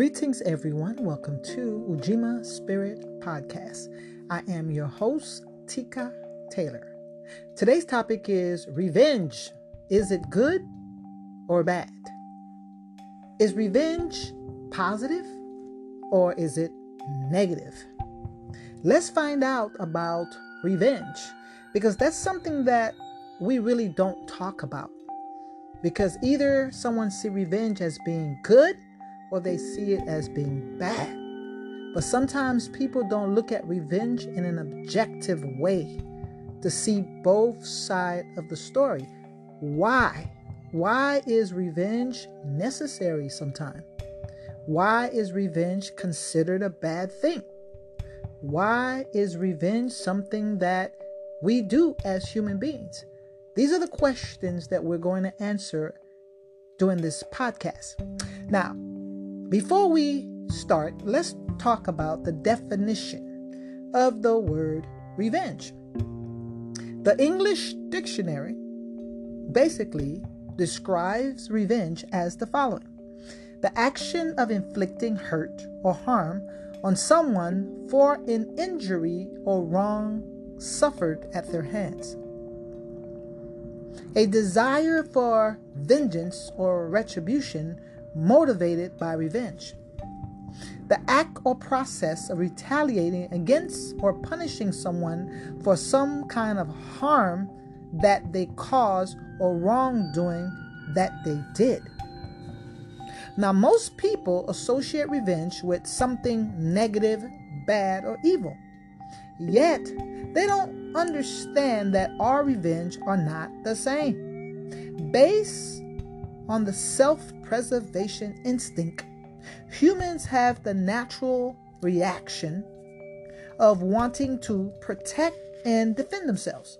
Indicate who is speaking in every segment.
Speaker 1: Greetings, everyone. Welcome to Ujima Spirit Podcast. I am your host, Tika Taylor. Today's topic is revenge. Is it good or bad? Is revenge positive or is it negative? Let's find out about revenge because that's something that we really don't talk about. Because either someone see revenge as being good or they see it as being bad. But sometimes people don't look at revenge in an objective way to see both sides of the story. Why? Why is revenge necessary sometimes? Why is revenge considered a bad thing? Why is revenge something that we do as human beings? These are the questions that we're going to answer during this podcast. Now, before we start, let's talk about the definition of the word revenge. The English dictionary basically describes revenge as the following the action of inflicting hurt or harm on someone for an injury or wrong suffered at their hands. A desire for vengeance or retribution motivated by revenge. The act or process of retaliating against or punishing someone for some kind of harm that they caused or wrongdoing that they did. Now, most people associate revenge with something negative, bad, or evil. Yet, they don't understand that our revenge are not the same. Based on the self preservation instinct, humans have the natural reaction of wanting to protect and defend themselves.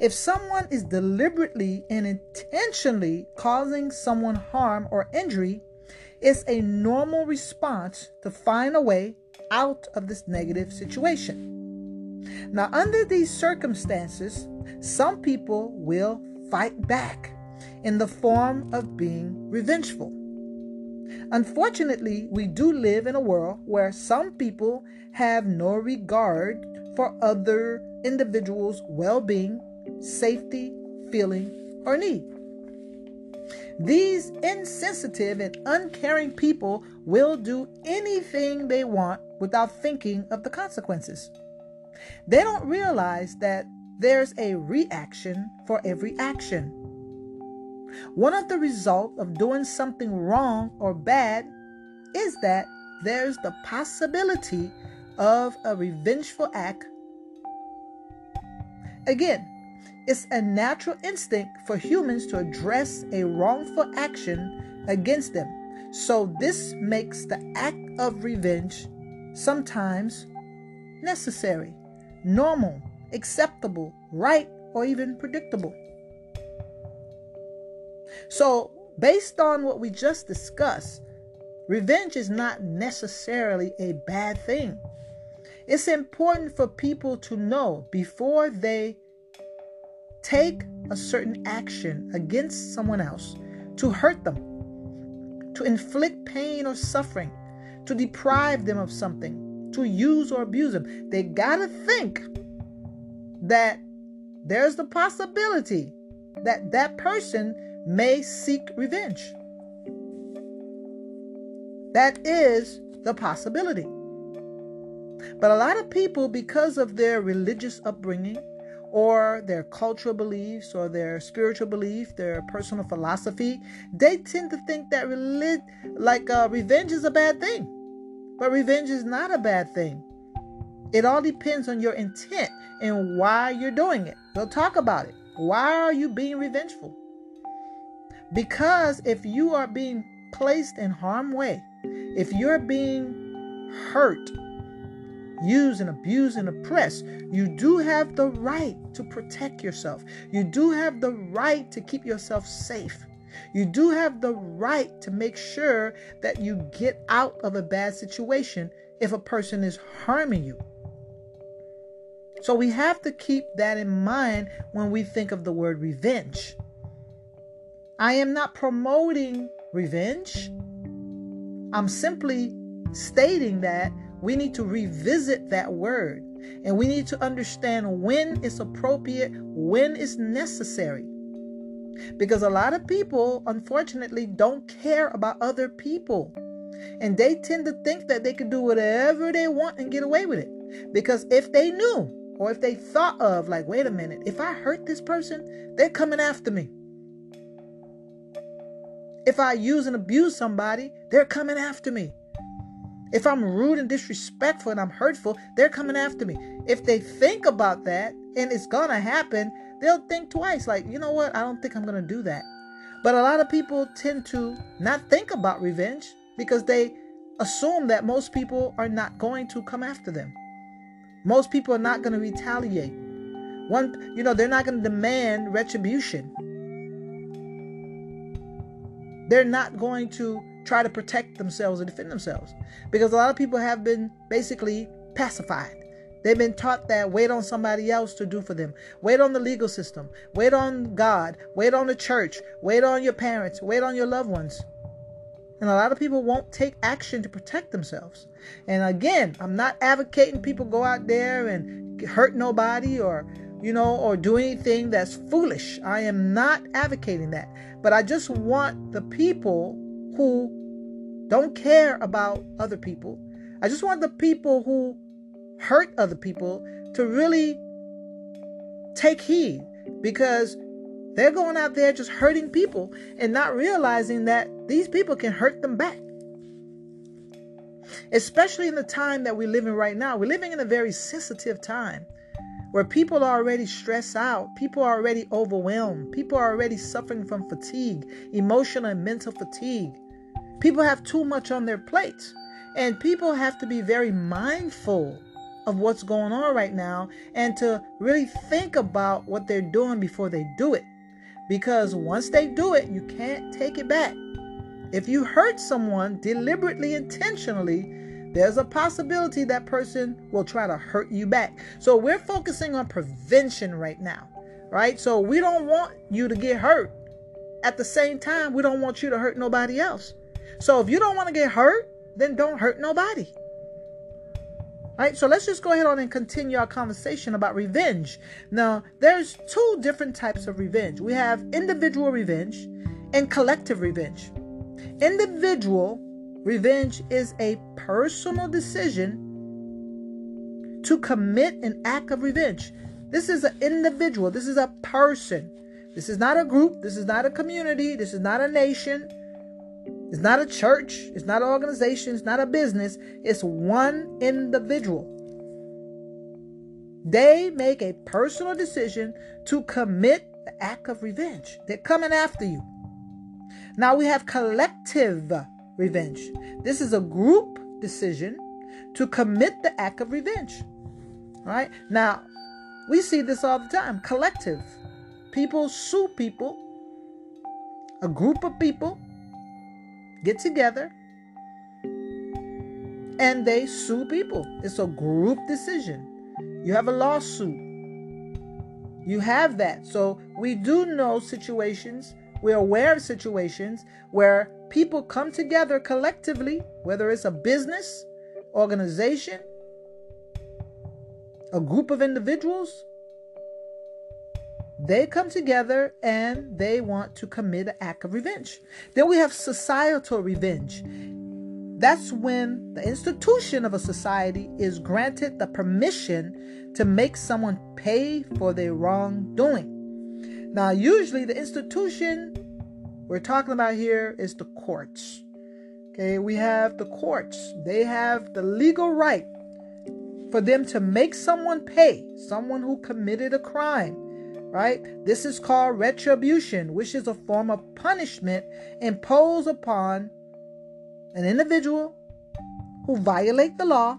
Speaker 1: If someone is deliberately and intentionally causing someone harm or injury, it's a normal response to find a way out of this negative situation. Now, under these circumstances, some people will fight back in the form of being revengeful. Unfortunately, we do live in a world where some people have no regard for other individuals' well being, safety, feeling, or need. These insensitive and uncaring people will do anything they want without thinking of the consequences. They don't realize that there's a reaction for every action. One of the results of doing something wrong or bad is that there's the possibility of a revengeful act. Again, it's a natural instinct for humans to address a wrongful action against them. So, this makes the act of revenge sometimes necessary, normal, acceptable, right, or even predictable. So, based on what we just discussed, revenge is not necessarily a bad thing. It's important for people to know before they take a certain action against someone else to hurt them, to inflict pain or suffering, to deprive them of something, to use or abuse them. They got to think that there's the possibility that that person may seek revenge. That is the possibility. But a lot of people, because of their religious upbringing or their cultural beliefs or their spiritual belief, their personal philosophy, they tend to think that relig- like uh, revenge is a bad thing. But revenge is not a bad thing. It all depends on your intent and why you're doing it. We'll talk about it. Why are you being revengeful? Because if you are being placed in harm way, if you're being hurt, used and abused and oppressed, you do have the right to protect yourself. You do have the right to keep yourself safe. You do have the right to make sure that you get out of a bad situation if a person is harming you. So we have to keep that in mind when we think of the word revenge. I am not promoting revenge. I'm simply stating that we need to revisit that word and we need to understand when it's appropriate, when it's necessary. Because a lot of people, unfortunately, don't care about other people. And they tend to think that they can do whatever they want and get away with it. Because if they knew or if they thought of, like, wait a minute, if I hurt this person, they're coming after me. If I use and abuse somebody, they're coming after me. If I'm rude and disrespectful and I'm hurtful, they're coming after me. If they think about that and it's gonna happen, they'll think twice. Like, you know what? I don't think I'm gonna do that. But a lot of people tend to not think about revenge because they assume that most people are not going to come after them. Most people are not going to retaliate. One, you know, they're not going to demand retribution. They're not going to try to protect themselves or defend themselves because a lot of people have been basically pacified. They've been taught that wait on somebody else to do for them. Wait on the legal system. Wait on God. Wait on the church. Wait on your parents. Wait on your loved ones. And a lot of people won't take action to protect themselves. And again, I'm not advocating people go out there and hurt nobody or, you know, or do anything that's foolish. I am not advocating that. But I just want the people who don't care about other people, I just want the people who hurt other people to really take heed because they're going out there just hurting people and not realizing that these people can hurt them back. Especially in the time that we're living right now. We're living in a very sensitive time where people are already stressed out, people are already overwhelmed, people are already suffering from fatigue, emotional and mental fatigue. People have too much on their plates, and people have to be very mindful of what's going on right now and to really think about what they're doing before they do it. Because once they do it, you can't take it back. If you hurt someone deliberately, intentionally, there's a possibility that person will try to hurt you back. So we're focusing on prevention right now, right? So we don't want you to get hurt. At the same time, we don't want you to hurt nobody else. So if you don't want to get hurt, then don't hurt nobody. All right, so let's just go ahead on and continue our conversation about revenge. Now, there's two different types of revenge. We have individual revenge and collective revenge. Individual revenge is a personal decision to commit an act of revenge. This is an individual, this is a person. This is not a group, this is not a community, this is not a nation. It's not a church, it's not an organization, it's not a business, it's one individual. They make a personal decision to commit the act of revenge. They're coming after you. Now we have collective revenge. This is a group decision to commit the act of revenge. Right? Now, we see this all the time. Collective. People sue people. A group of people get together and they sue people. It's a group decision. You have a lawsuit. You have that. So we do know situations, we're aware of situations where people come together collectively, whether it's a business, organization, a group of individuals, they come together and they want to commit an act of revenge. Then we have societal revenge. That's when the institution of a society is granted the permission to make someone pay for their wrongdoing. Now, usually the institution we're talking about here is the courts. Okay, we have the courts, they have the legal right for them to make someone pay, someone who committed a crime right? This is called retribution, which is a form of punishment imposed upon an individual who violate the law.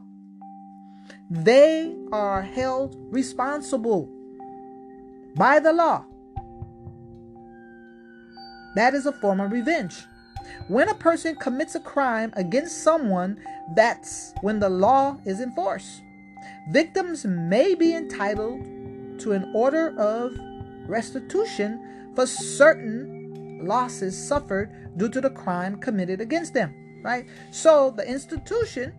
Speaker 1: They are held responsible by the law. That is a form of revenge. When a person commits a crime against someone, that's when the law is enforced. Victims may be entitled to an order of restitution for certain losses suffered due to the crime committed against them. right? So the institution,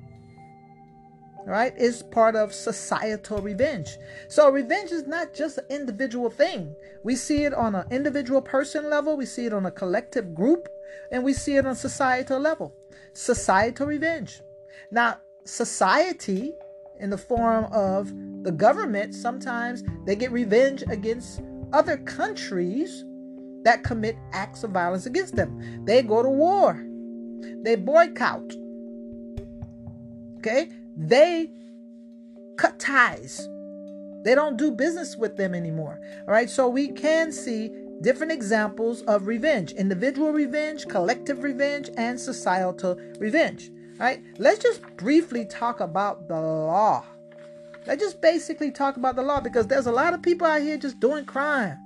Speaker 1: right, is part of societal revenge. So revenge is not just an individual thing. We see it on an individual person level, we see it on a collective group, and we see it on societal level. Societal revenge. Now, society in the form of the government, sometimes they get revenge against other countries that commit acts of violence against them. They go to war. They boycott. Okay? They cut ties. They don't do business with them anymore. All right? So we can see different examples of revenge individual revenge, collective revenge, and societal revenge. All right? Let's just briefly talk about the law. Let's just basically talk about the law because there's a lot of people out here just doing crime.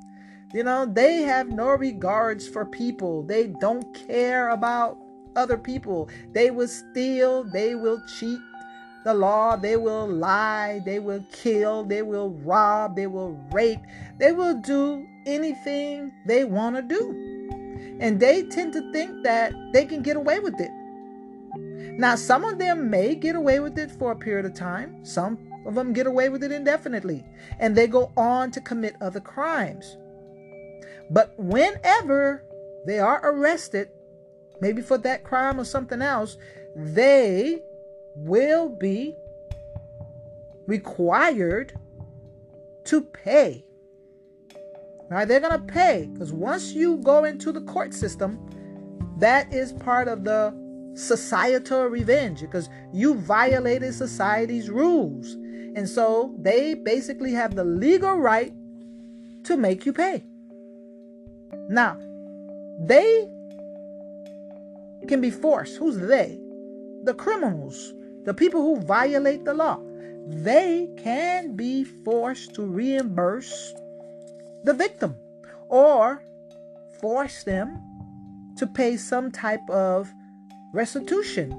Speaker 1: You know, they have no regards for people. They don't care about other people. They will steal, they will cheat the law, they will lie, they will kill, they will rob, they will rape, they will do anything they want to do. And they tend to think that they can get away with it. Now, some of them may get away with it for a period of time, some of them get away with it indefinitely, and they go on to commit other crimes. But whenever they are arrested, maybe for that crime or something else, they will be required to pay. Right? They're going to pay because once you go into the court system, that is part of the societal revenge because you violated society's rules. And so they basically have the legal right to make you pay. Now, they can be forced. Who's they? The criminals, the people who violate the law. They can be forced to reimburse the victim or force them to pay some type of restitution,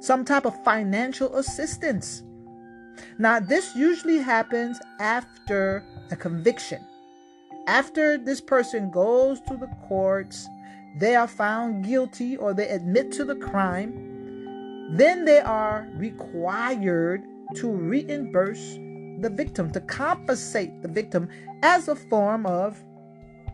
Speaker 1: some type of financial assistance. Now, this usually happens after a conviction. After this person goes to the courts, they are found guilty or they admit to the crime, then they are required to reimburse the victim, to compensate the victim as a form of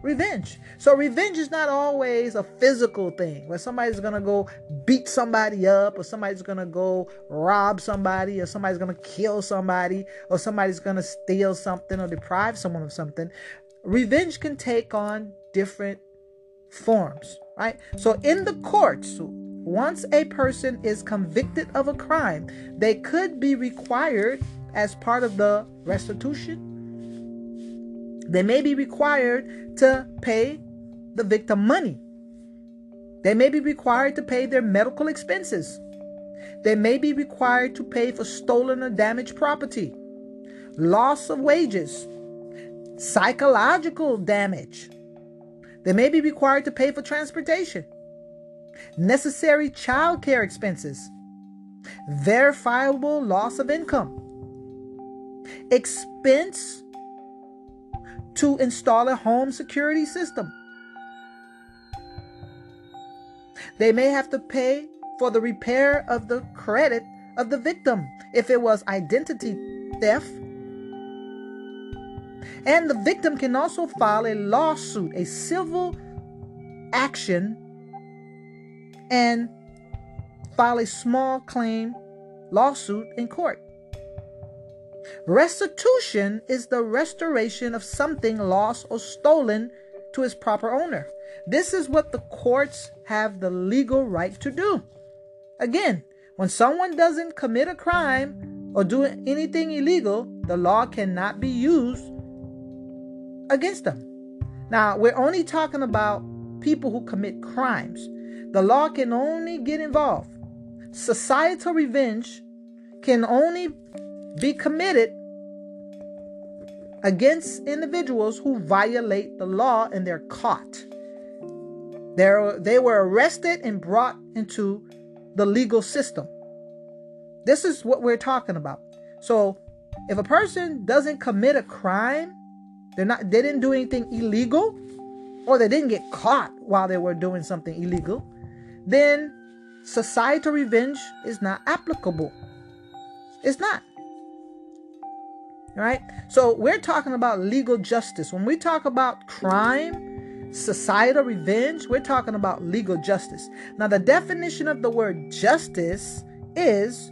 Speaker 1: revenge. So revenge is not always a physical thing where somebody's gonna go beat somebody up, or somebody's gonna go rob somebody, or somebody's gonna kill somebody, or somebody's gonna steal something or deprive someone of something revenge can take on different forms, right? So in the courts, once a person is convicted of a crime, they could be required as part of the restitution. They may be required to pay the victim money. They may be required to pay their medical expenses. They may be required to pay for stolen or damaged property, loss of wages, psychological damage. They may be required to pay for transportation, necessary child care expenses, verifiable loss of income, expense to install a home security system. They may have to pay for the repair of the credit of the victim if it was identity theft and the victim can also file a lawsuit, a civil action, and file a small claim lawsuit in court. Restitution is the restoration of something lost or stolen to its proper owner. This is what the courts have the legal right to do. Again, when someone doesn't commit a crime or do anything illegal, the law cannot be used against them. Now, we're only talking about people who commit crimes. The law can only get involved. Societal revenge can only be committed against individuals who violate the law and they're caught. They're, they were arrested and brought into the legal system. This is what we're talking about. So, if a person doesn't commit a crime, they're not they didn't do anything illegal or they didn't get caught while they were doing something illegal. Then societal revenge is not applicable. It's not. Right? So we're talking about legal justice. When we talk about crime, societal revenge, we're talking about legal justice. Now, the definition of the word justice is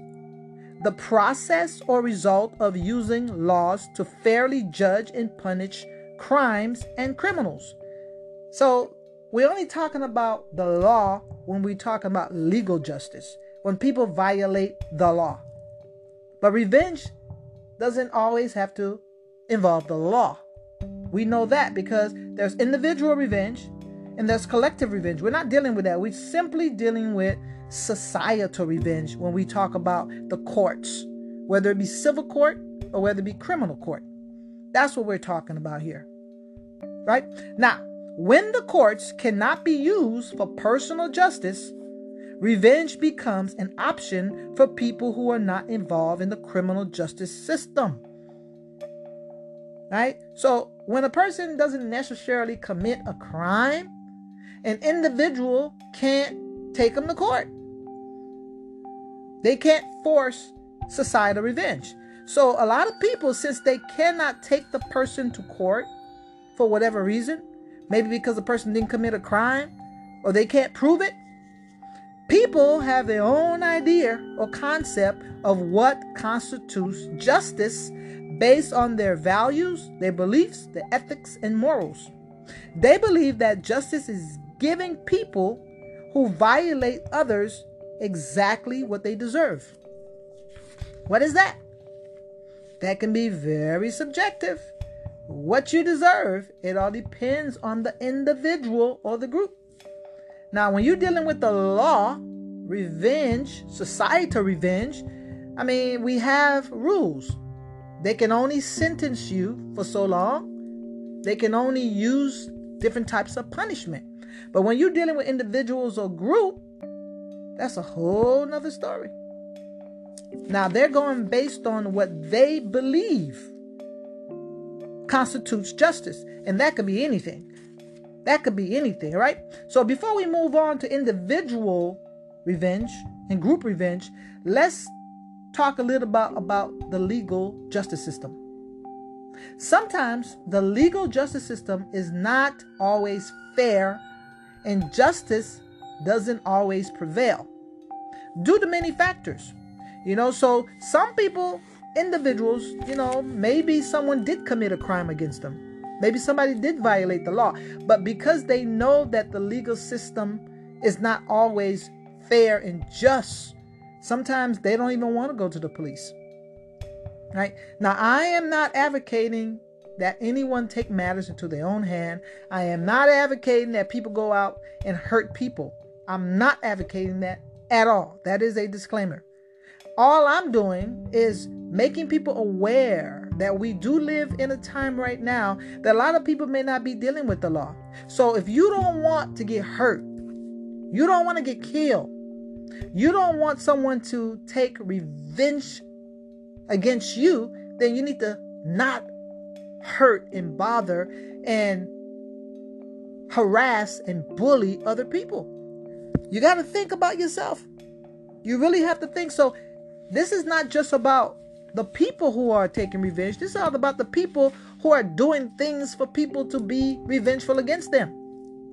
Speaker 1: the process or result of using laws to fairly judge and punish crimes and criminals. So, we're only talking about the law when we talk about legal justice, when people violate the law. But revenge doesn't always have to involve the law. We know that because there's individual revenge and there's collective revenge. We're not dealing with that. We're simply dealing with societal revenge when we talk about the courts, whether it be civil court or whether it be criminal court. That's what we're talking about here. Right? Now, when the courts cannot be used for personal justice, revenge becomes an option for people who are not involved in the criminal justice system. Right? So, when a person doesn't necessarily commit a crime, an individual can't take them to court. They can't force societal revenge. So, a lot of people, since they cannot take the person to court for whatever reason, maybe because the person didn't commit a crime or they can't prove it, people have their own idea or concept of what constitutes justice based on their values, their beliefs, their ethics, and morals. They believe that justice is giving people who violate others exactly what they deserve. What is that? That can be very subjective. What you deserve, it all depends on the individual or the group. Now, when you're dealing with the law, revenge, societal revenge, I mean, we have rules. They can only sentence you for so long. They can only use different types of punishment. But when you're dealing with individuals or group, that's a whole nother story. Now they're going based on what they believe constitutes justice, and that could be anything. That could be anything, right? So before we move on to individual revenge and group revenge, let's talk a little about, about the legal justice system. Sometimes the legal justice system is not always fair, and justice doesn't always prevail due to many factors. You know, so some people, individuals, you know, maybe someone did commit a crime against them. Maybe somebody did violate the law. But because they know that the legal system is not always fair and just, sometimes they don't even want to go to the police. Right? Now, I am not advocating that anyone take matters into their own hand. I am not advocating that people go out and hurt people. I'm not advocating that at all. That is a disclaimer. All I'm doing is making people aware that we do live in a time right now that a lot of people may not be dealing with the law. So if you don't want to get hurt, you don't want to get killed, you don't want someone to take revenge against you, then you need to not hurt and bother and harass and bully other people. You got to think about yourself. You really have to think. So, this is not just about the people who are taking revenge. This is all about the people who are doing things for people to be revengeful against them.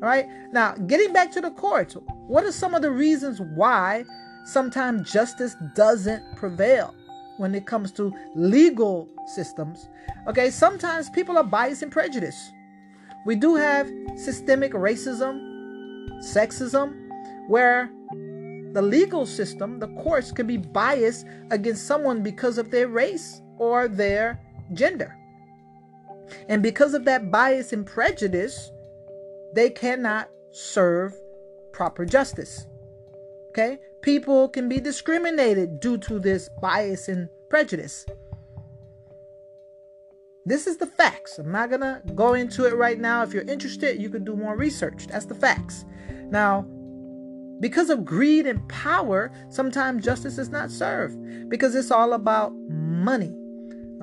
Speaker 1: All right. Now, getting back to the courts, what are some of the reasons why sometimes justice doesn't prevail when it comes to legal systems? Okay, sometimes people are biased and prejudiced. We do have systemic racism, sexism, where the legal system, the courts, can be biased against someone because of their race or their gender. And because of that bias and prejudice, they cannot serve proper justice. Okay? People can be discriminated due to this bias and prejudice. This is the facts. I'm not going to go into it right now. If you're interested, you could do more research. That's the facts. Now, because of greed and power, sometimes justice is not served because it's all about money.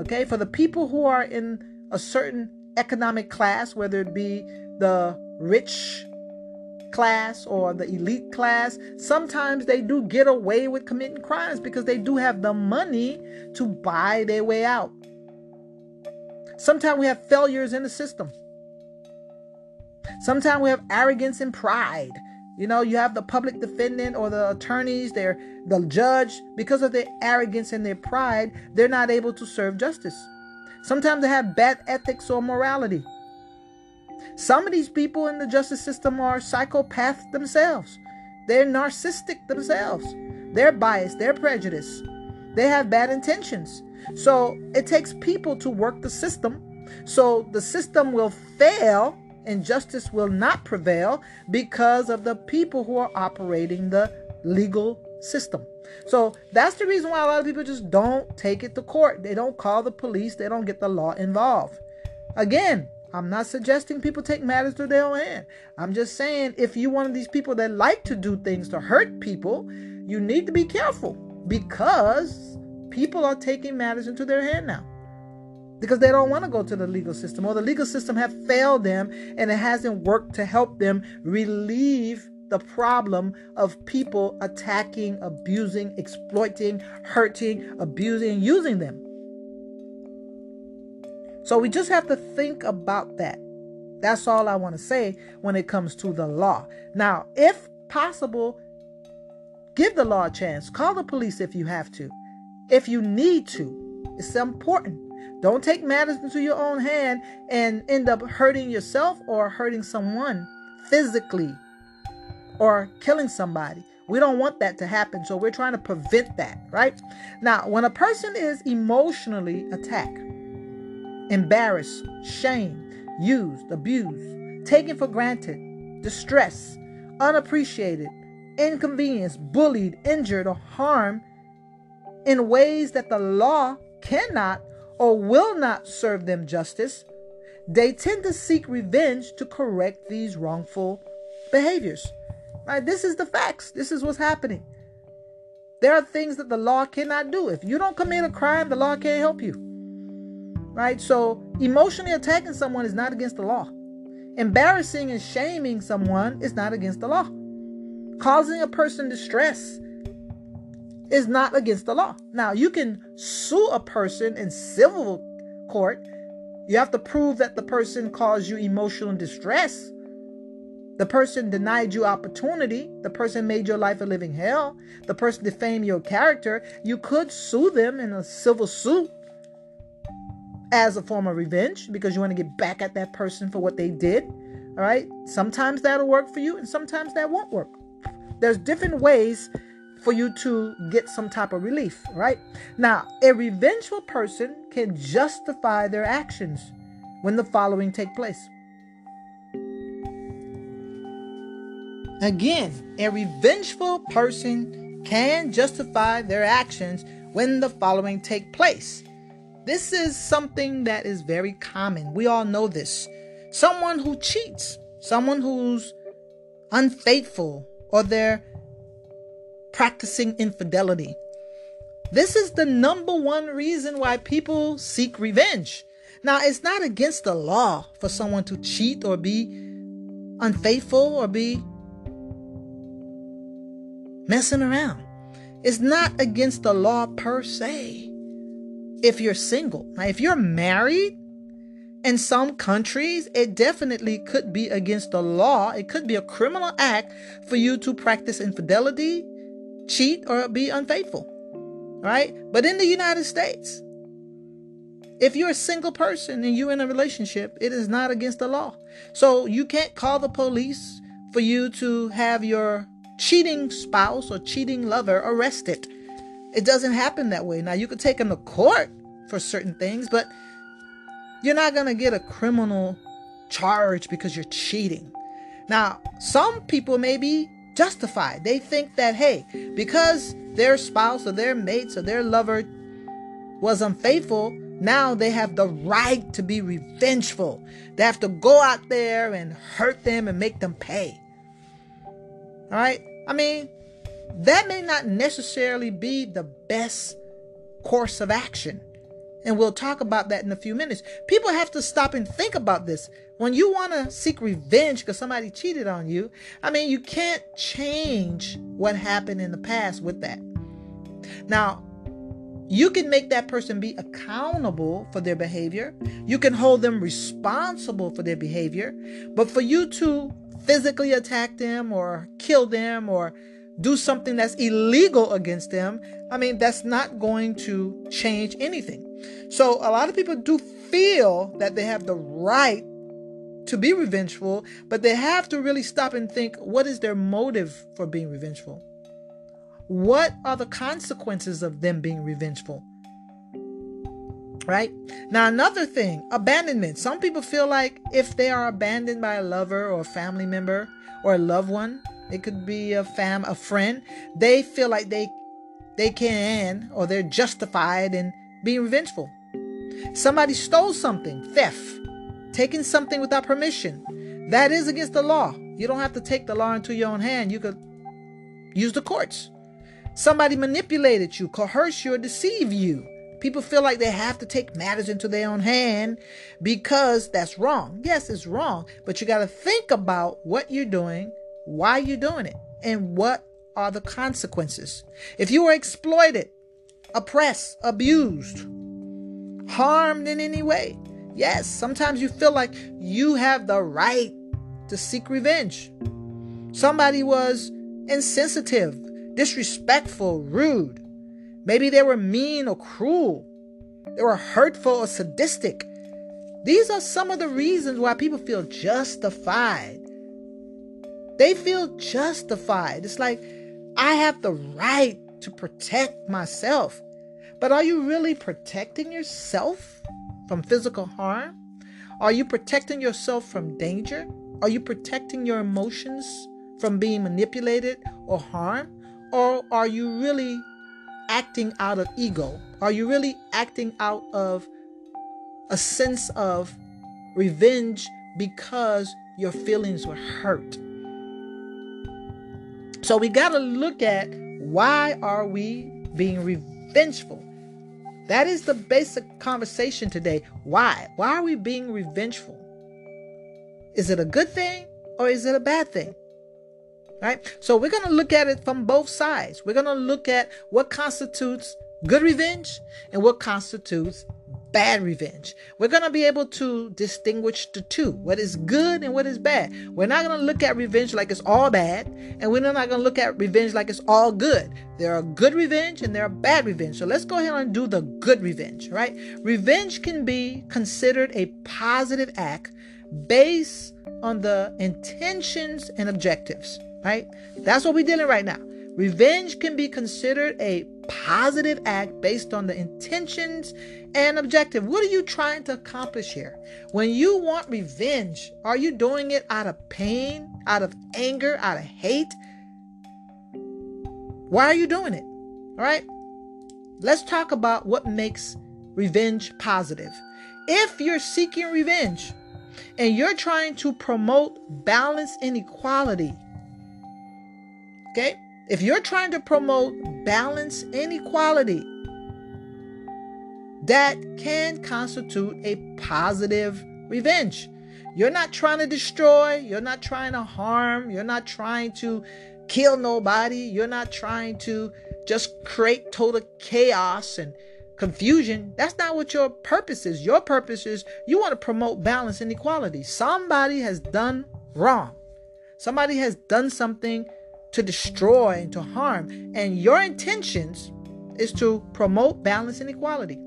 Speaker 1: Okay, for the people who are in a certain economic class, whether it be the rich class or the elite class, sometimes they do get away with committing crimes because they do have the money to buy their way out. Sometimes we have failures in the system. Sometimes we have arrogance and pride. You know, you have the public defendant or the attorneys, they're the judge, because of their arrogance and their pride, they're not able to serve justice. Sometimes they have bad ethics or morality. Some of these people in the justice system are psychopaths themselves. They're narcissistic themselves. They're biased, they're prejudiced. They have bad intentions. So it takes people to work the system. So the system will fail and justice will not prevail because of the people who are operating the legal system. So that's the reason why a lot of people just don't take it to court. They don't call the police, they don't get the law involved. Again, I'm not suggesting people take matters to their own hand. I'm just saying if you're one of these people that like to do things to hurt people, you need to be careful because people are taking matters into their hand now because they don't want to go to the legal system or the legal system have failed them and it hasn't worked to help them relieve the problem of people attacking, abusing, exploiting, hurting, abusing, using them. So we just have to think about that. That's all I want to say when it comes to the law. Now, if possible, give the law a chance. Call the police if you have to. If you need to, it's important. Don't take matters into your own hand and end up hurting yourself or hurting someone physically or killing somebody. We don't want that to happen, so we're trying to prevent that, right? Now, when a person is emotionally attacked, embarrassed, shamed, used, abused, taken for granted, distressed, unappreciated, inconvenienced, bullied, injured, or harmed in ways that the law cannot or will not serve them justice, they tend to seek revenge to correct these wrongful behaviors. Right? This is the facts. This is what's happening. There are things that the law cannot do. If you don't commit a crime, the law can't help you right? So emotionally attacking someone is not against the law. Embarrassing and shaming someone is not against the law. Causing a person distress is not against the law. Now, you can sue a person in civil court. You have to prove that the person caused you emotional distress. The person denied you opportunity. The person made your life a living hell. The person defamed your character. You could sue them in a civil suit as a form of revenge because you want to get back at that person for what they did. All right. Sometimes that'll work for you, and sometimes that won't work. There's different ways for you to get some type of relief, right? Now, a revengeful person can justify their actions when the following take place. Again, a revengeful person can justify their actions when the following take place. This is something that is very common. We all know this. Someone who cheats, someone who's unfaithful, or they're practicing infidelity. This is the number one reason why people seek revenge. Now, it's not against the law for someone to cheat or be unfaithful or be messing around. It's not against the law per se if you're single. Now, if you're married, in some countries, it definitely could be against the law. It could be a criminal act for you to practice infidelity, cheat, or be unfaithful. Right? But in the United States, if you're a single person and you're in a relationship, it is not against the law. So you can't call the police for you to have your cheating spouse or cheating lover arrested. It doesn't happen that way. Now, you could take them to court for certain things, but you're not going to get a criminal charge because you're cheating. Now, some people may be justified. They think that, hey, because their spouse or their mates or their lover was unfaithful, now they have the right to be revengeful. They have to go out there and hurt them and make them pay. All right? I mean, that may not necessarily be the best course of action. And we'll talk about that in a few minutes. People have to stop and think about this. When you want to seek revenge because somebody cheated on you, I mean, you can't change what happened in the past with that. Now, you can make that person be accountable for their behavior. You can hold them responsible for their behavior. But for you to physically attack them or kill them or do something that's illegal against them, I mean, that's not going to change anything. So a lot of people do feel that they have the right to be revengeful, but they have to really stop and think what is their motive for being revengeful? What are the consequences of them being revengeful? Right? Now, another thing abandonment. Some people feel like if they are abandoned by a lover or a family member or a loved one, it could be a fam, a friend, they feel like they they can or they're justified in being revengeful. Somebody stole something, theft, taking something without permission. That is against the law. You don't have to take the law into your own hand. You could use the courts. Somebody manipulated you, coerce you, or deceive you. People feel like they have to take matters into their own hand because that's wrong. Yes, it's wrong, but you got to think about what you're doing, why you're doing it, and what are the consequences. If you were exploited, oppressed, abused, harmed in any way, yes, sometimes you feel like you have the right to seek revenge. Somebody was insensitive, disrespectful, rude. Maybe they were mean or cruel. They were hurtful or sadistic. These are some of the reasons why people feel justified. They feel justified. It's like, I have the right to protect myself. But are you really protecting yourself from physical harm? Are you protecting yourself from danger? Are you protecting your emotions from being manipulated or harmed? Or are you really acting out of ego? Are you really acting out of a sense of revenge because your feelings were hurt? So we got to look at why are we being revengeful? That is the basic conversation today. Why? Why are we being revengeful? Is it a good thing or is it a bad thing? Right? So we're going to look at it from both sides. We're going to look at what constitutes good revenge and what constitutes bad revenge. We're going to be able to distinguish the two what is good and what is bad. We're not going to look at revenge like it's all bad, and we're not going to look at revenge like it's all good. There are good revenge and there are bad revenge. So let's go ahead and do the good revenge, right? Revenge can be considered a positive act based on the intentions and objectives right? That's what we're dealing right now. Revenge can be considered a positive act based on the intentions and objective. What are you trying to accomplish here? When you want revenge, are you doing it out of pain, out of anger, out of hate? Why are you doing it? All right? Let's talk about what makes revenge positive. If you're seeking revenge and you're trying to promote balance and equality, Okay? If you're trying to promote balance and equality, that can constitute a positive revenge. You're not trying to destroy, you're not trying to harm, you're not trying to kill nobody, you're not trying to just create total chaos and confusion. That's not what your purpose is. Your purpose is you want to promote balance and equality. Somebody has done wrong. Somebody has done something to destroy and to harm. And your intentions is to promote balance and equality.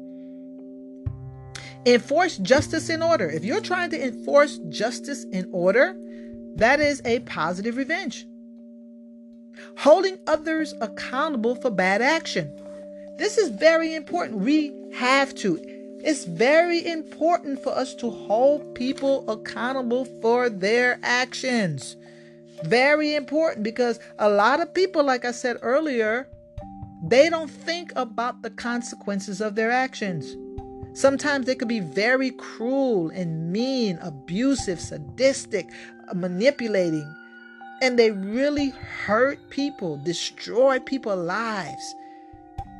Speaker 1: Enforce justice and order. If you're trying to enforce justice and order, that is a positive revenge. Holding others accountable for bad action. This is very important. We have to. It's very important for us to hold people accountable for their actions. Very important because a lot of people, like I said earlier, they don't think about the consequences of their actions. Sometimes they could be very cruel and mean, abusive, sadistic, manipulating, and they really hurt people, destroy people's lives.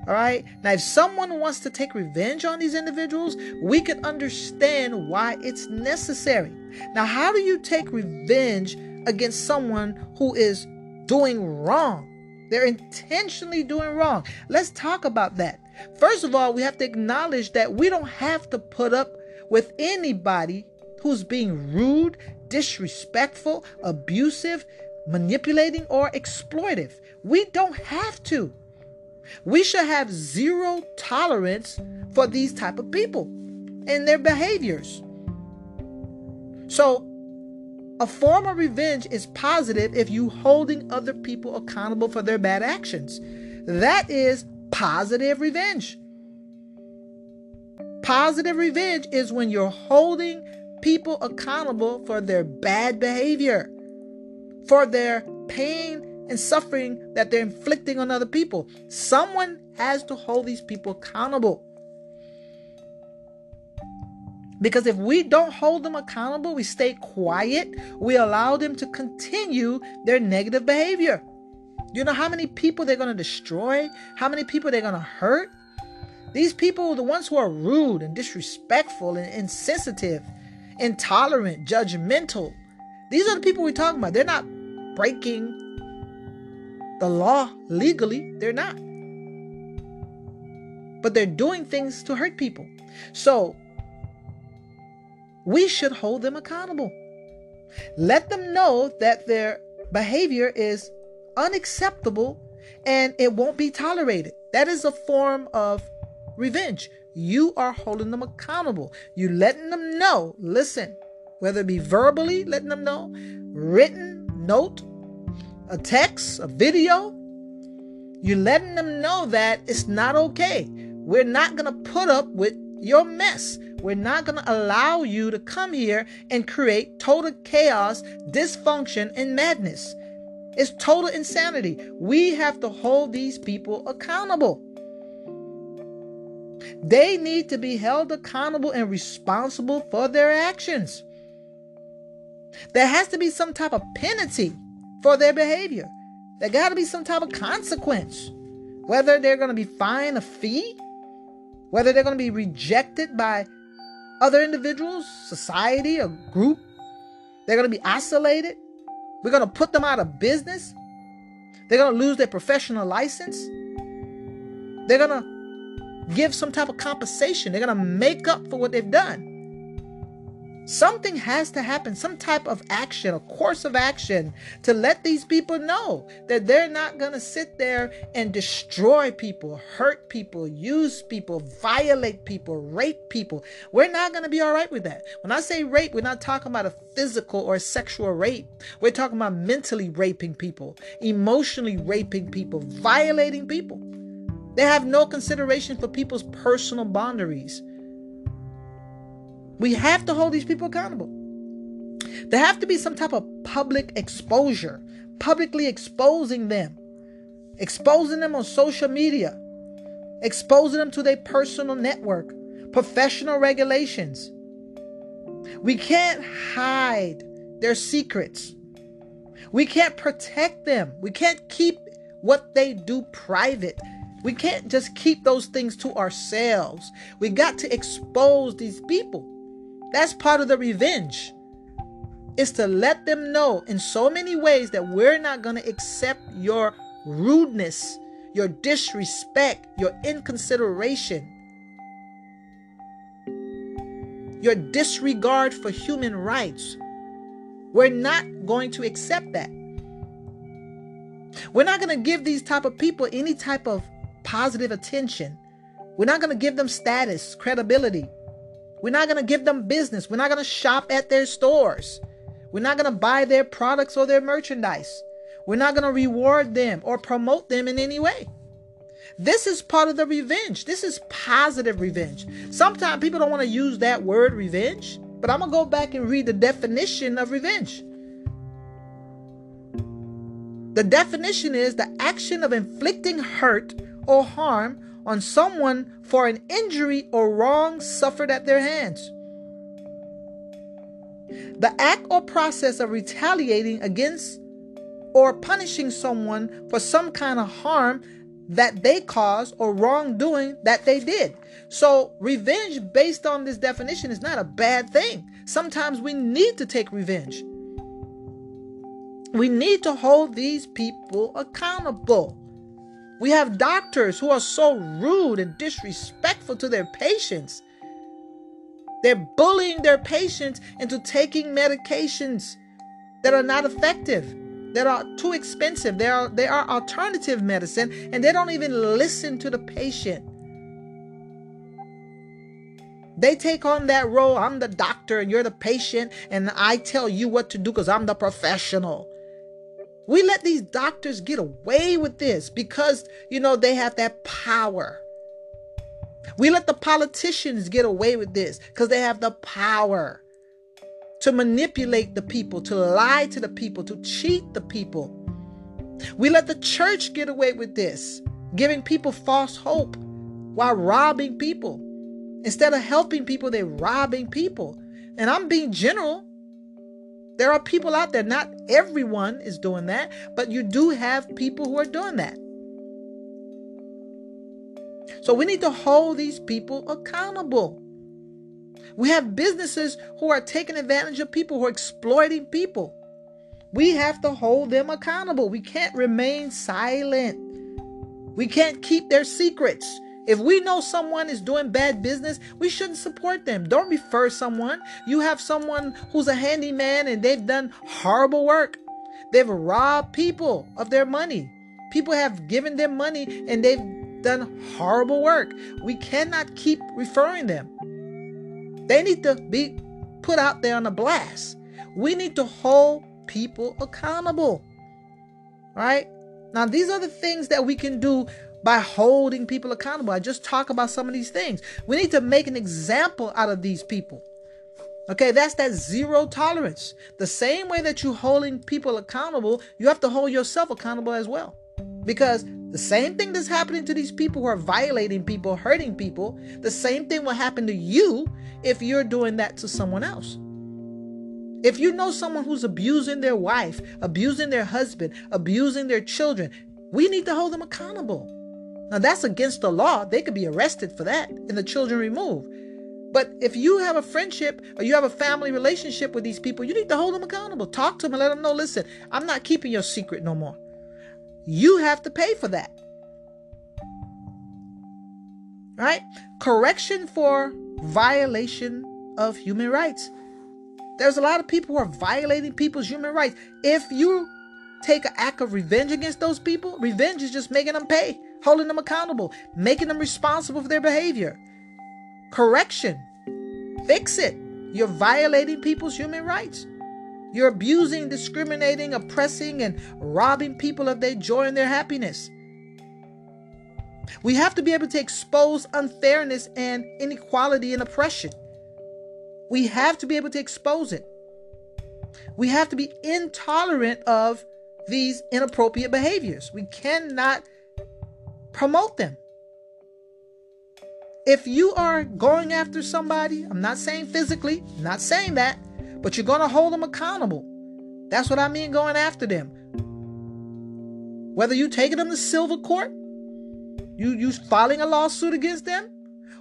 Speaker 1: All right. Now, if someone wants to take revenge on these individuals, we can understand why it's necessary. Now, how do you take revenge against someone who is doing wrong? They're intentionally doing wrong. Let's talk about that. First of all, we have to acknowledge that we don't have to put up with anybody who's being rude, disrespectful, abusive, manipulating, or exploitive. We don't have to. We should have zero tolerance for these type of people and their behaviors. So, a form of revenge is positive if you holding other people accountable for their bad actions. That is positive revenge. Positive revenge is when you're holding people accountable for their bad behavior, for their pain and suffering that they're inflicting on other people. Someone has to hold these people accountable. Because if we don't hold them accountable, we stay quiet, we allow them to continue their negative behavior. You know how many people they're going to destroy? How many people they're going to hurt? These people, the ones who are rude and disrespectful and insensitive, intolerant, judgmental, these are the people we're talking about. They're not breaking the law legally, they're not. But they're doing things to hurt people. So we should hold them accountable. Let them know that their behavior is unacceptable and it won't be tolerated. That is a form of revenge. You are holding them accountable. You're letting them know, listen, whether it be verbally letting them know, written note, a text, a video, you're letting them know that it's not okay. We're not going to put up with your mess. We're not going to allow you to come here and create total chaos, dysfunction, and madness. It's total insanity. We have to hold these people accountable. They need to be held accountable and responsible for their actions. There has to be some type of penalty for their behavior. There got to be some type of consequence. Whether they're going to be fined a fee, whether they're going to be rejected by other individuals, society, a group, they're going to be isolated. We're going to put them out of business. They're going to lose their professional license. They're going to give some type of compensation. They're going to make up for what they've done. Something has to happen, some type of action, a course of action to let these people know that they're not going to sit there and destroy people, hurt people, use people, violate people, rape people. We're not going to be all right with that. When I say rape, we're not talking about a physical or sexual rape. We're talking about mentally raping people, emotionally raping people, violating people. They have no consideration for people's personal boundaries. We have to hold these people accountable. There have to be some type of public exposure, publicly exposing them, exposing them on social media, exposing them to their personal network, professional regulations. We can't hide their secrets. We can't protect them. We can't keep what they do private. We can't just keep those things to ourselves. We got to expose these people. That's part of the revenge. Is to let them know in so many ways that we're not going to accept your rudeness, your disrespect, your inconsideration, your disregard for human rights. We're not going to accept that. We're not going to give these type of people any type of positive attention. We're not going to give them status, credibility. We're not going to give them business. We're not going to shop at their stores. We're not going to buy their products or their merchandise. We're not going to reward them or promote them in any way. This is part of the revenge. This is positive revenge. Sometimes people don't want to use that word revenge, but I'm going to go back and read the definition of revenge. The definition is the action of inflicting hurt or harm on someone for an injury or wrong suffered at their hands. The act or process of retaliating against or punishing someone for some kind of harm that they caused or wrongdoing that they did. So, revenge based on this definition is not a bad thing. Sometimes we need to take revenge. We need to hold these people accountable. We have doctors who are so rude and disrespectful to their patients. They're bullying their patients into taking medications that are not effective, that are too expensive. They are, they are alternative medicine, and they don't even listen to the patient. They take on that role. I'm the doctor and you're the patient, and I tell you what to do because I'm the professional. We let these doctors get away with this because, you know, they have that power. We let the politicians get away with this because they have the power to manipulate the people, to lie to the people, to cheat the people. We let the church get away with this, giving people false hope while robbing people. Instead of helping people, they're robbing people. And I'm being general there are people out there, not everyone is doing that, but you do have people who are doing that. So we need to hold these people accountable. We have businesses who are taking advantage of people, who are exploiting people. We have to hold them accountable. We can't remain silent. We can't keep their secrets. If we know someone is doing bad business, we shouldn't support them. Don't refer someone. You have someone who's a handyman and they've done horrible work. They've robbed people of their money. People have given them money and they've done horrible work. We cannot keep referring them. They need to be put out there on a blast. We need to hold people accountable. Right? Now, these are the things that we can do by holding people accountable. I just talk about some of these things. We need to make an example out of these people. Okay, that's that zero tolerance. The same way that you're holding people accountable, you have to hold yourself accountable as well. Because the same thing that's happening to these people who are violating people, hurting people, the same thing will happen to you if you're doing that to someone else. If you know someone who's abusing their wife, abusing their husband, abusing their children, we need to hold them accountable. Now, that's against the law. They could be arrested for that and the children removed. But if you have a friendship or you have a family relationship with these people, you need to hold them accountable. Talk to them and let them know listen, I'm not keeping your secret no more. You have to pay for that. Right? Correction for violation of human rights. There's a lot of people who are violating people's human rights. If you take an act of revenge against those people, revenge is just making them pay holding them accountable, making them responsible for their behavior. Correction. Fix it. You're violating people's human rights. You're abusing, discriminating, oppressing, and robbing people of their joy and their happiness. We have to be able to expose unfairness and inequality and oppression. We have to be able to expose it. We have to be intolerant of these inappropriate behaviors. We cannot promote them. If you are going after somebody, I'm not saying physically, I'm not saying that, but you're going to hold them accountable. That's what I mean going after them. Whether you taking them to civil court, you you filing a lawsuit against them,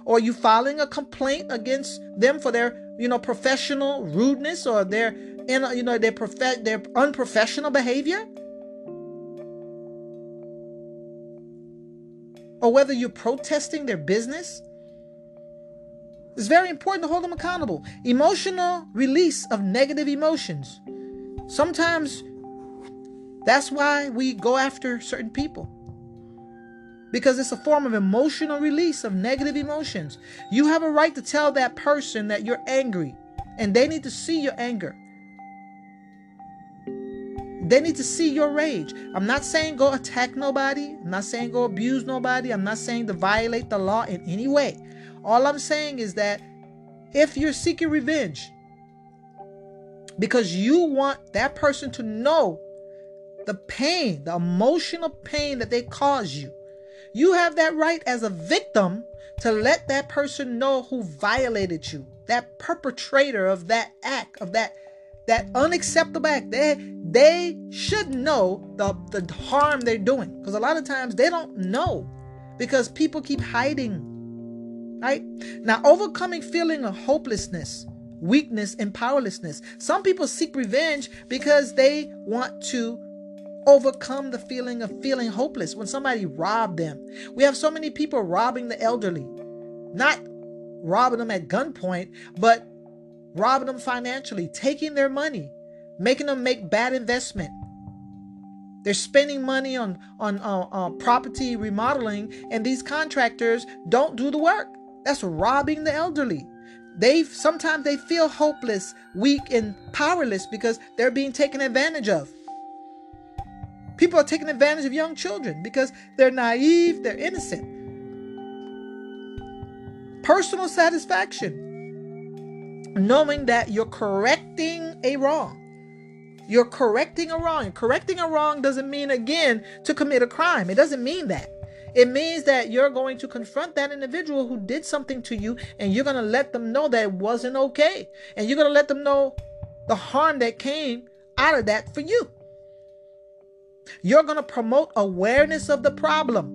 Speaker 1: or you filing a complaint against them for their you know professional rudeness or their you know their prof- their unprofessional behavior. Or whether you're protesting their business. It's very important to hold them accountable. Emotional release of negative emotions. Sometimes that's why we go after certain people. Because it's a form of emotional release of negative emotions. You have a right to tell that person that you're angry, and they need to see your anger. They need to see your rage. I'm not saying go attack nobody. I'm not saying go abuse nobody. I'm not saying to violate the law in any way. All I'm saying is that if you're seeking revenge because you want that person to know the pain, the emotional pain that they cause you, you have that right as a victim to let that person know who violated you, that perpetrator of that act, of that that unacceptable act. They they should know the, the harm they're doing. Because a lot of times they don't know because people keep hiding. Right? Now, overcoming feeling of hopelessness, weakness, and powerlessness. Some people seek revenge because they want to overcome the feeling of feeling hopeless when somebody robbed them. We have so many people robbing the elderly, not robbing them at gunpoint, but robbing them financially, taking their money, making them make bad investment. They're spending money on on uh, uh, property remodeling, and these contractors don't do the work. That's robbing the elderly. They sometimes they feel hopeless, weak, and powerless because they're being taken advantage of. People are taking advantage of young children because they're naive, they're innocent. Personal satisfaction, knowing that you're correcting a wrong. You're correcting a wrong. Correcting a wrong doesn't mean, again, to commit a crime. It doesn't mean that. It means that you're going to confront that individual who did something to you and you're going to let them know that it wasn't okay. And you're going to let them know the harm that came out of that for you. You're going to promote awareness of the problem.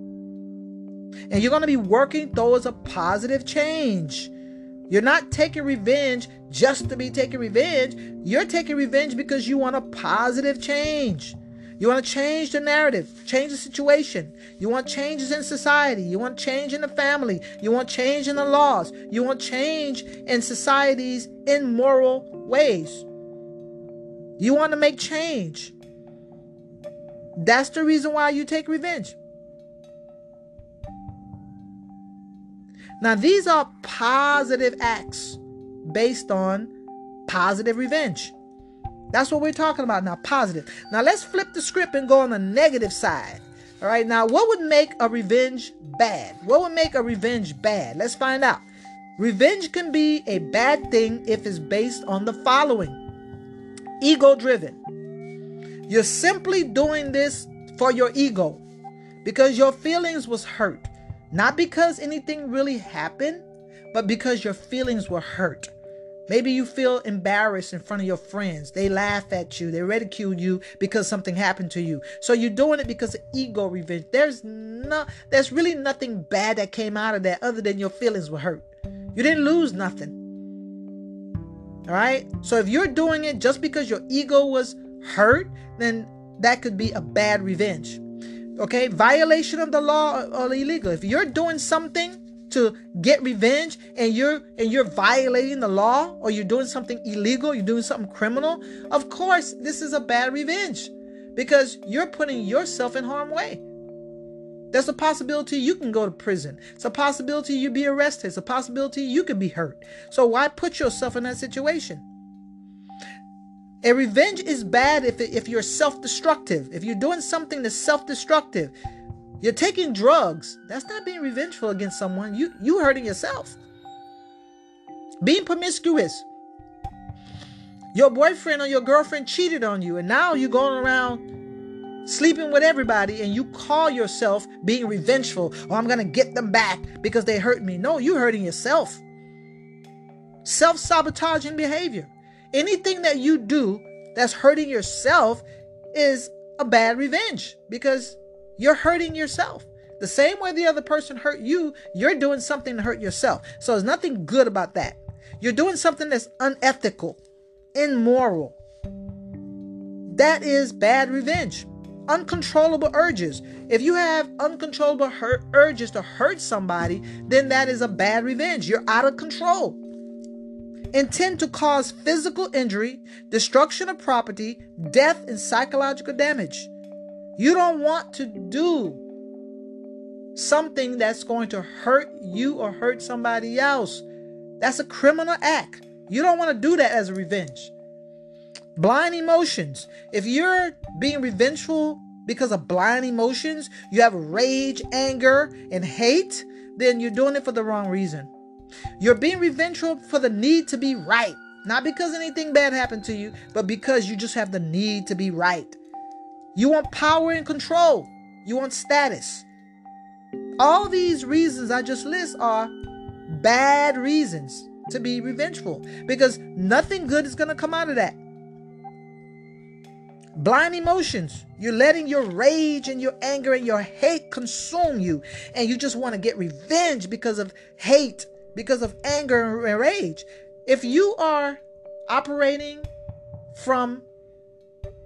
Speaker 1: And you're going to be working towards a positive change. You're not taking revenge just to be taking revenge. You're taking revenge because you want a positive change. You want to change the narrative, change the situation. You want changes in society. You want change in the family. You want change in the laws. You want change in societies in moral ways. You want to make change. That's the reason why you take revenge. Now, these are positive acts based on positive revenge. That's what we're talking about now, positive. Now, let's flip the script and go on the negative side. All right, now, what would make a revenge bad? What would make a revenge bad? Let's find out. Revenge can be a bad thing if it's based on the following ego driven. You're simply doing this for your ego because your feelings was hurt. Not because anything really happened, but because your feelings were hurt. Maybe you feel embarrassed in front of your friends. They laugh at you, they ridicule you because something happened to you. So you're doing it because of ego revenge. There's no there's really nothing bad that came out of that other than your feelings were hurt. You didn't lose nothing. All right? So if you're doing it just because your ego was hurt, then that could be a bad revenge. Okay, violation of the law or illegal. If you're doing something to get revenge and you're and you're violating the law or you're doing something illegal, you're doing something criminal, of course this is a bad revenge because you're putting yourself in harm way. There's a possibility you can go to prison. It's a possibility you be arrested. It's a possibility you could be hurt. So why put yourself in that situation? A revenge is bad if, if you're self destructive. If you're doing something that's self destructive, you're taking drugs. That's not being revengeful against someone. You you hurting yourself. Being promiscuous. Your boyfriend or your girlfriend cheated on you, and now you're going around sleeping with everybody, and you call yourself being revengeful. Oh, I'm gonna get them back because they hurt me. No, you're hurting yourself. Self-sabotaging behavior. Anything that you do that's hurting yourself is a bad revenge because you're hurting yourself. The same way the other person hurt you, you're doing something to hurt yourself. So there's nothing good about that. You're doing something that's unethical, immoral. That is bad revenge. Uncontrollable urges. If you have uncontrollable hurt, urges to hurt somebody, then that is a bad revenge. You're out of control intend to cause physical injury, destruction of property, death, and psychological damage. You don't want to do something that's going to hurt you or hurt somebody else. That's a criminal act. You don't want to do that as a revenge. Blind emotions. If you're being revengeful because of blind emotions, you have rage, anger, and hate, then you're doing it for the wrong reason. You're being revengeful for the need to be right. Not because anything bad happened to you, but because you just have the need to be right. You want power and control. You want status. All these reasons I just list are bad reasons to be revengeful because nothing good is going to come out of that. Blind emotions. You're letting your rage and your anger and your hate consume you. And you just want to get revenge because of hate, because of anger and rage. If you are operating from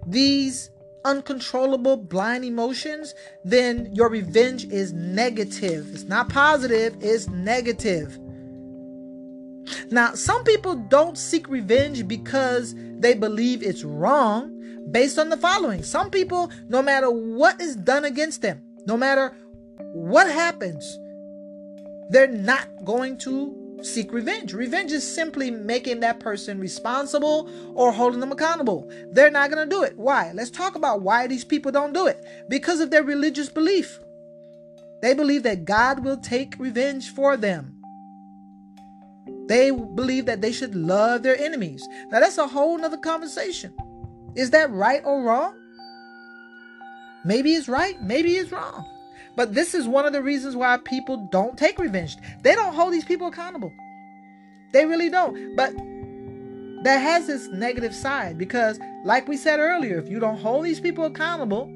Speaker 1: these uncontrollable blind emotions, then your revenge is negative. It's not positive, it's negative. Now, some people don't seek revenge because they believe it's wrong based on the following. Some people, no matter what is done against them, no matter what happens, they're not going to seek revenge. Revenge is simply making that person responsible or holding them accountable. They're not going to do it. Why? Let's talk about why these people don't do it. Because of their religious belief. They believe that God will take revenge for them. They believe that they should love their enemies. Now, that's a whole nother conversation. Is that right or wrong? Maybe it's right, maybe it's wrong. But this is one of the reasons why people don't take revenge. They don't hold these people accountable. They really don't. But that has its negative side because, like we said earlier, if you don't hold these people accountable,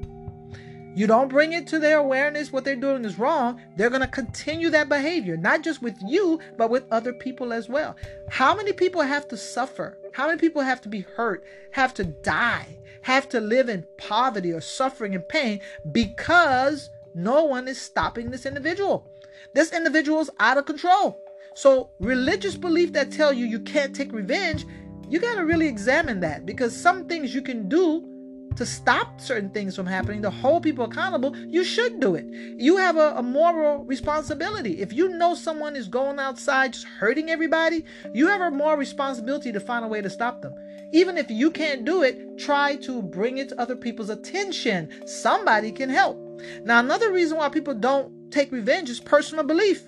Speaker 1: you don't bring it to their awareness what they're doing is wrong, they're going to continue that behavior, not just with you, but with other people as well. How many people have to suffer? How many people have to be hurt, have to die, have to live in poverty or suffering and pain because no one is stopping this individual? This individual is out of control. So, religious belief that tell you you can't take revenge, you got to really examine that because some things you can do to stop certain things from happening, to hold people accountable, you should do it. You have a, a, moral responsibility. If you know someone is going outside just hurting everybody, you have a moral responsibility to find a way to stop them. Even if you can't do it, try to bring it to other people's attention. Somebody can help. Now, another reason why people don't take revenge is personal belief.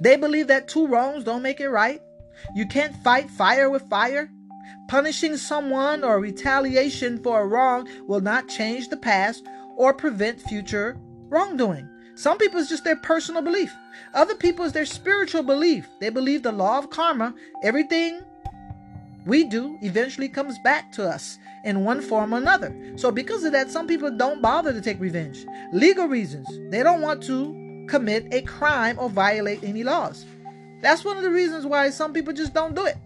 Speaker 1: They believe that two wrongs don't make it right. You can't fight fire with fire. Punishing someone or retaliation for a wrong will not change the past or prevent future wrongdoing. Some people it's just their personal belief. Other people it's their spiritual belief. They believe the law of karma. Everything we do eventually comes back to us in one form or another. So because of that, some people don't bother to take revenge. Legal reasons. They don't want to commit a crime or violate any laws. That's one of the reasons why some people just don't do it.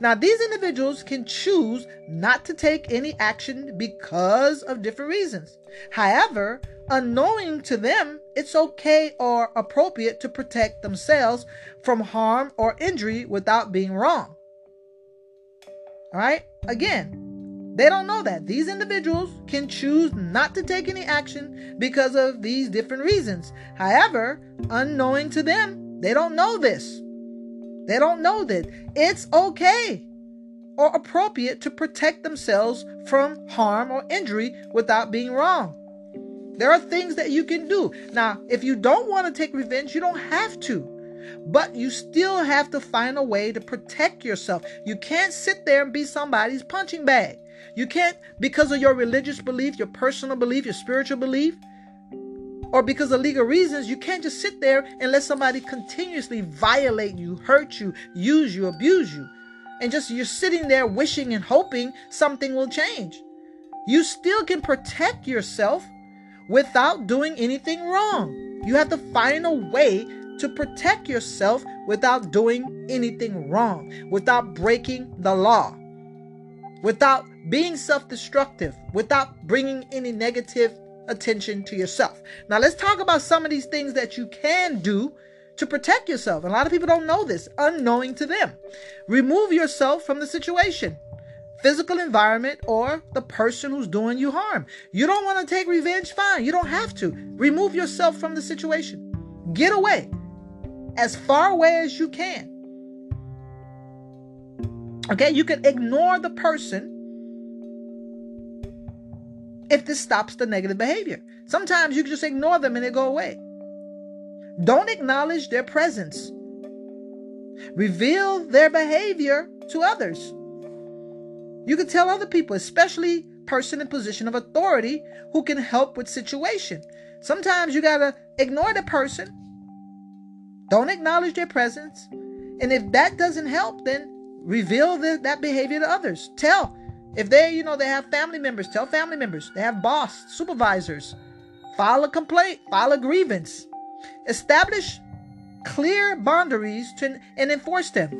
Speaker 1: Now, these individuals can choose not to take any action because of different reasons. However, unknowing to them, it's okay or appropriate to protect themselves from harm or injury without being wrong. All right? Again, they don't know that. These individuals can choose not to take any action because of these different reasons. However, unknowing to them, they don't know this. They don't know that it's okay or appropriate to protect themselves from harm or injury without being wrong. There are things that you can do. Now, if you don't want to take revenge, you don't have to. But you still have to find a way to protect yourself. You can't sit there and be somebody's punching bag. You can't, because of your religious belief, your personal belief, your spiritual belief, or because of legal reasons, you can't just sit there and let somebody continuously violate you, hurt you, use you, abuse you. And just you're sitting there wishing and hoping something will change. You still can protect yourself without doing anything wrong. You have to find a way to protect yourself without doing anything wrong, without breaking the law, without being self destructive, without bringing any negative attention to yourself. Now, let's talk about some of these things that you can do to protect yourself. A lot of people don't know this, unknowing to them. Remove yourself from the situation, physical environment, or the person who's doing you harm. You don't want to take revenge? Fine. You don't have to. Remove yourself from the situation. Get away as far away as you can. Okay, you can ignore the person if this stops the negative behavior. Sometimes you can just ignore them and they go away. Don't acknowledge their presence. Reveal their behavior to others. You can tell other people, especially person in position of authority who can help with situation. Sometimes you got to ignore the person. Don't acknowledge their presence. And if that doesn't help, then reveal the, that behavior to others. Tell If they, you know, they have family members, tell family members. They have boss, supervisors. File a complaint, file a grievance. Establish clear boundaries to, and enforce them.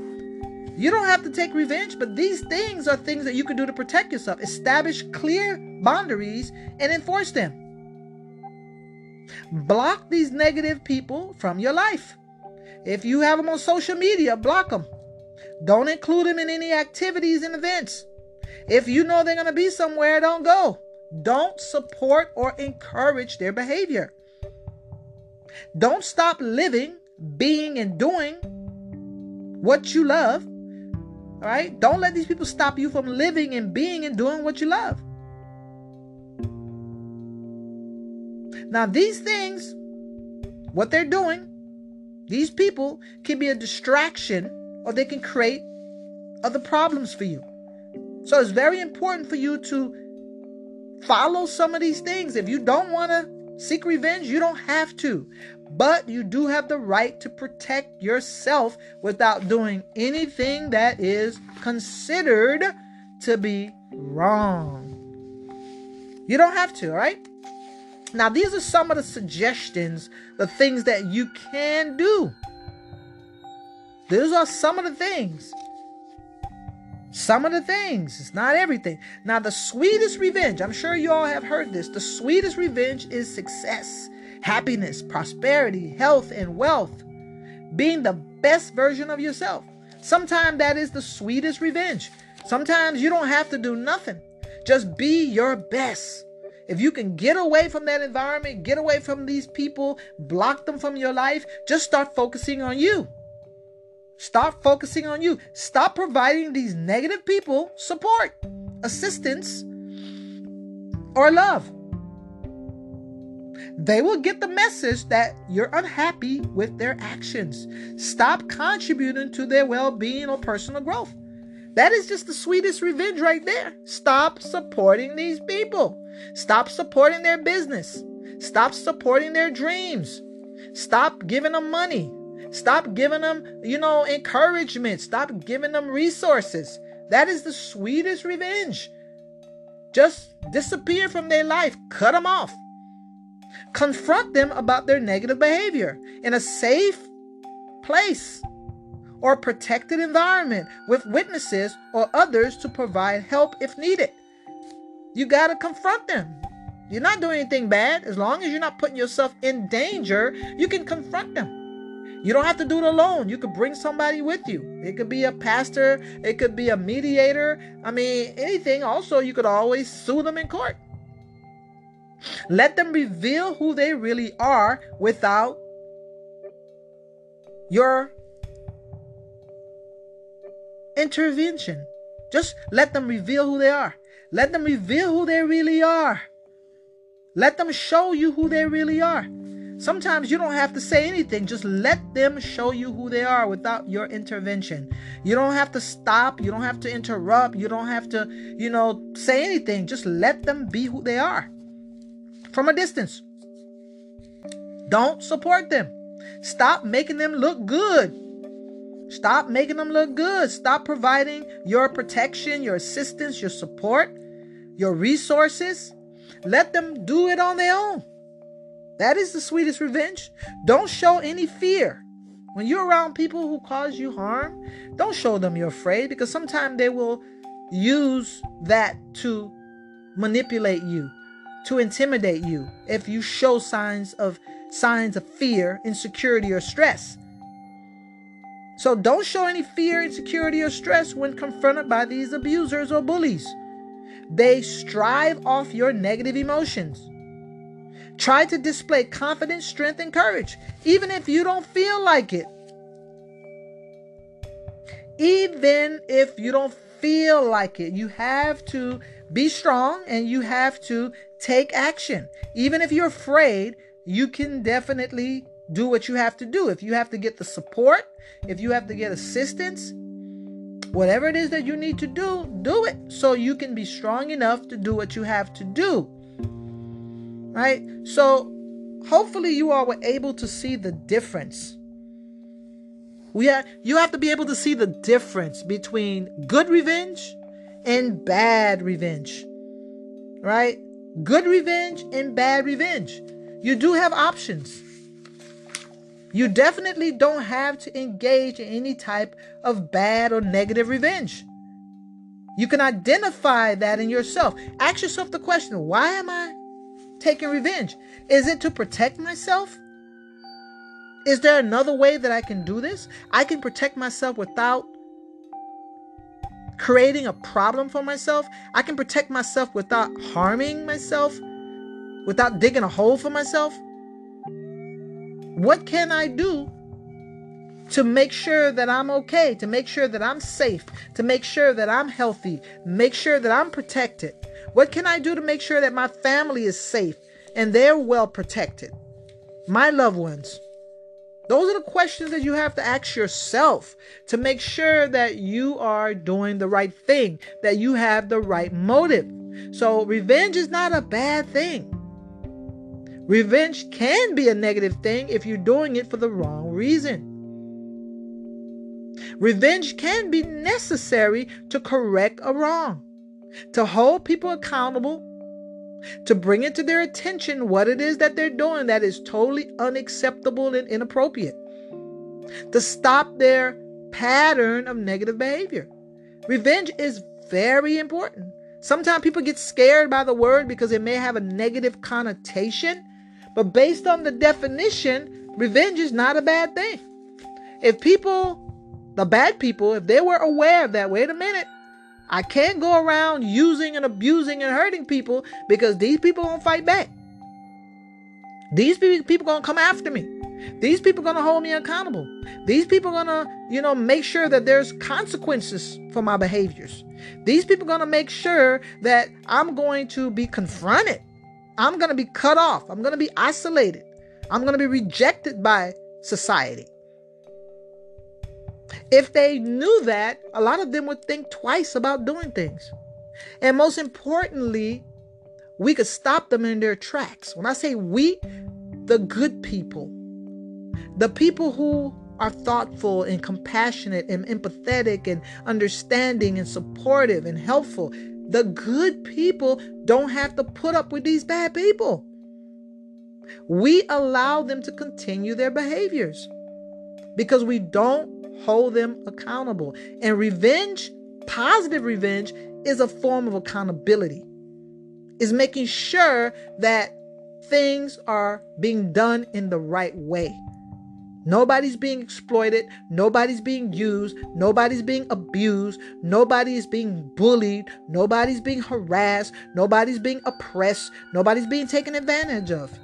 Speaker 1: You don't have to take revenge, but these things are things that you can do to protect yourself. Establish clear boundaries and enforce them. Block these negative people from your life. If you have them on social media, block them. Don't include them in any activities and events. If you know they're going to be somewhere, don't go. Don't support or encourage their behavior. Don't stop living, being, and doing what you love. All right? Don't let these people stop you from living and being and doing what you love. Now, these things, what they're doing, these people can be a distraction or they can create other problems for you. So it's very important for you to follow some of these things. If you don't want to seek revenge, you don't have to. But you do have the right to protect yourself without doing anything that is considered to be wrong. You don't have to, right? Now, these are some of the suggestions, the things that you can do. These are some of the things. Some of the things. It's not everything. Now, the sweetest revenge, I'm sure you all have heard this. The sweetest revenge is success, happiness, prosperity, health, and wealth. Being the best version of yourself. Sometimes that is the sweetest revenge. Sometimes you don't have to do nothing. Just be your best. If you can get away from that environment, get away from these people, block them from your life, just start focusing on you. Stop focusing on you. Stop providing these negative people support, assistance, or love. They will get the message that you're unhappy with their actions. Stop contributing to their well being or personal growth. That is just the sweetest revenge right there. Stop supporting these people. Stop supporting their business. Stop supporting their dreams. Stop giving them money. Stop giving them, you know, encouragement. Stop giving them resources. That is the sweetest revenge. Just disappear from their life, cut them off. Confront them about their negative behavior in a safe place or protected environment with witnesses or others to provide help if needed. You got to confront them. You're not doing anything bad. As long as you're not putting yourself in danger, you can confront them. You don't have to do it alone. You could bring somebody with you. It could be a pastor, it could be a mediator. I mean, anything. Also, you could always sue them in court. Let them reveal who they really are without your intervention. Just let them reveal who they are. Let them reveal who they really are. Let them show you who they really are. Sometimes you don't have to say anything, just let them show you who they are without your intervention. You don't have to stop, you don't have to interrupt, you don't have to, you know, say anything. Just let them be who they are from a distance. Don't support them. Stop making them look good. Stop making them look good. Stop providing your protection, your assistance, your support, your resources. Let them do it on their own. That is the sweetest revenge. Don't show any fear. When you're around people who cause you harm, don't show them you're afraid because sometimes they will use that to manipulate you, to intimidate you if you show signs of signs of fear, insecurity or stress. So don't show any fear, insecurity, or stress when confronted by these abusers or bullies. They strive off your negative emotions. Try to display confidence, strength, and courage, even if you don't feel like it. Even if you don't feel like it, you have to be strong and you have to take action. Even if you're afraid, you can definitely do what you have to do. If you have to get the support, if you have to get assistance, whatever it is that you need to do, do it so you can be strong enough to do what you have to do. Right? So, hopefully, you all were able to see the difference. We have, you have to be able to see the difference between good revenge and bad revenge. Right? Good revenge and bad revenge. You do have options. You definitely don't have to engage in any type of bad or negative revenge. You can identify that in yourself. Ask yourself the question why am I taking revenge? Is it to protect myself? Is there another way that I can do this? I can protect myself without creating a problem for myself. I can protect myself without harming myself, without digging a hole for myself. What can I do to make sure that I'm okay, to make sure that I'm safe, to make sure that I'm healthy, make sure that I'm protected? What can I do to make sure that my family is safe and they're well protected? My loved ones. Those are the questions that you have to ask yourself to make sure that you are doing the right thing, that you have the right motive. So, revenge is not a bad thing. Revenge can be a negative thing if you're doing it for the wrong reason. Revenge can be necessary to correct a wrong, to hold people accountable to bring it to their attention what it is that they're doing that is totally unacceptable and inappropriate, to stop their pattern of negative behavior. Revenge is very important. Sometimes people get scared by the word because it may have a negative connotation, but based on the definition, revenge is not a bad thing. If people, the bad people, if they were aware of that, wait a minute, I can't go around using and abusing and hurting people because these people gonna fight back. These people are gonna come after me. These people gonna hold me accountable. These people gonna, you know, make sure that there's consequences for my behaviors. These people gonna make sure that I'm going to be confronted. I'm gonna be cut off. I'm gonna be isolated. I'm gonna be rejected by society. If they knew that, a lot of them would think twice about doing things. And most importantly, we could stop them in their tracks. When I say we, the good people, the people who are thoughtful and compassionate and empathetic and understanding and supportive and helpful. The good people don't have to put up with these bad people. We allow them to continue their behaviors because we don't hold them accountable. And revenge, positive revenge, is a form of accountability. Is making sure that things are being done in the right way. Nobody's being exploited. Nobody's being used. Nobody's being abused. Nobody is being bullied. Nobody's being harassed. Nobody's being oppressed. Nobody's being taken advantage of.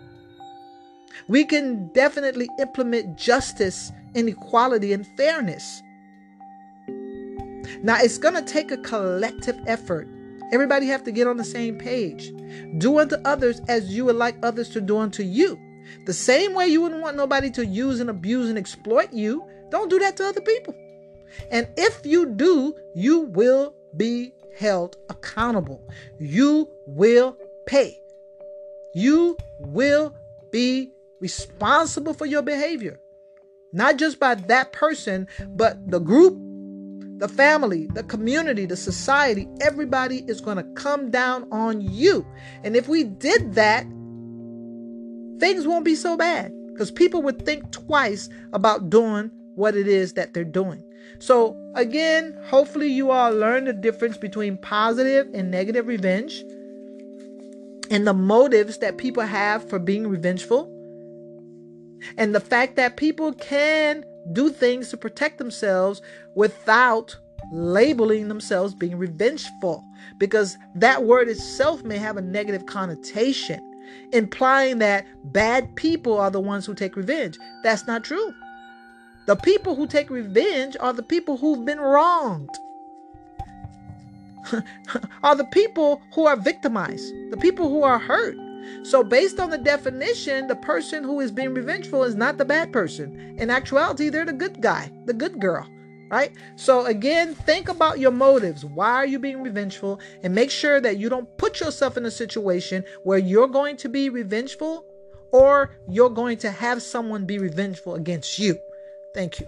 Speaker 1: We can definitely implement justice inequality and fairness. Now, it's going to take a collective effort. Everybody have to get on the same page. Do unto others as you would like others to do unto you. The same way you wouldn't want nobody to use and abuse and exploit you, don't do that to other people. And if you do, you will be held accountable. You will pay. You will be responsible for your behavior. Not just by that person, but the group, the family, the community, the society. Everybody is going to come down on you. And if we did that, things won't be so bad because people would think twice about doing what it is that they're doing. So, again, hopefully, you all learn the difference between positive and negative revenge and the motives that people have for being revengeful and the fact that people can do things to protect themselves without labeling themselves being revengeful because that word itself may have a negative connotation implying that bad people are the ones who take revenge. That's not true. The people who take revenge are the people who've been wronged. Are the people who are victimized the people who are hurt. So, based on the definition, the person who is being revengeful is not the bad person. In actuality, they're the good guy, the good girl, right? So, again, think about your motives. Why are you being revengeful? And make sure that you don't put yourself in a situation where you're going to be revengeful or you're going to have someone be revengeful against you. Thank you.